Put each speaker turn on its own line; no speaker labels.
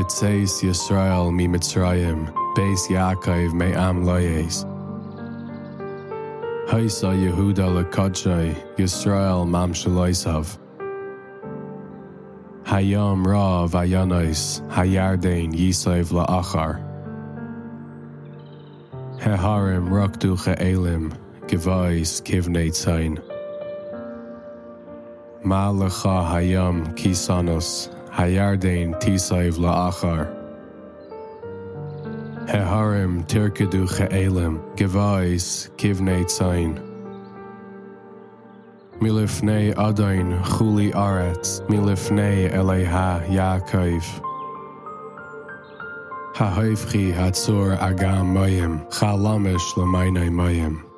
Bitseis Yisrael mi Mitzrayim, Beis Yaakov me. Haisa Yehuda le Kodshai, Yisrael mam shaloisav. Hayam ra vayanais, Hayardain Yisaiv la achar. Heharim rakducha elim, Gevais kivneit sein. Ma lecha hayam kisanos, Hayardain tisaiv la achar. Heharim tirkedu elim, Gevais kivneit sein. Milifnei adain chuli aretz, Milifnei eleha Yaakov. Hahoifchi hatzur agam mayim, Chalamish lamainai mayim.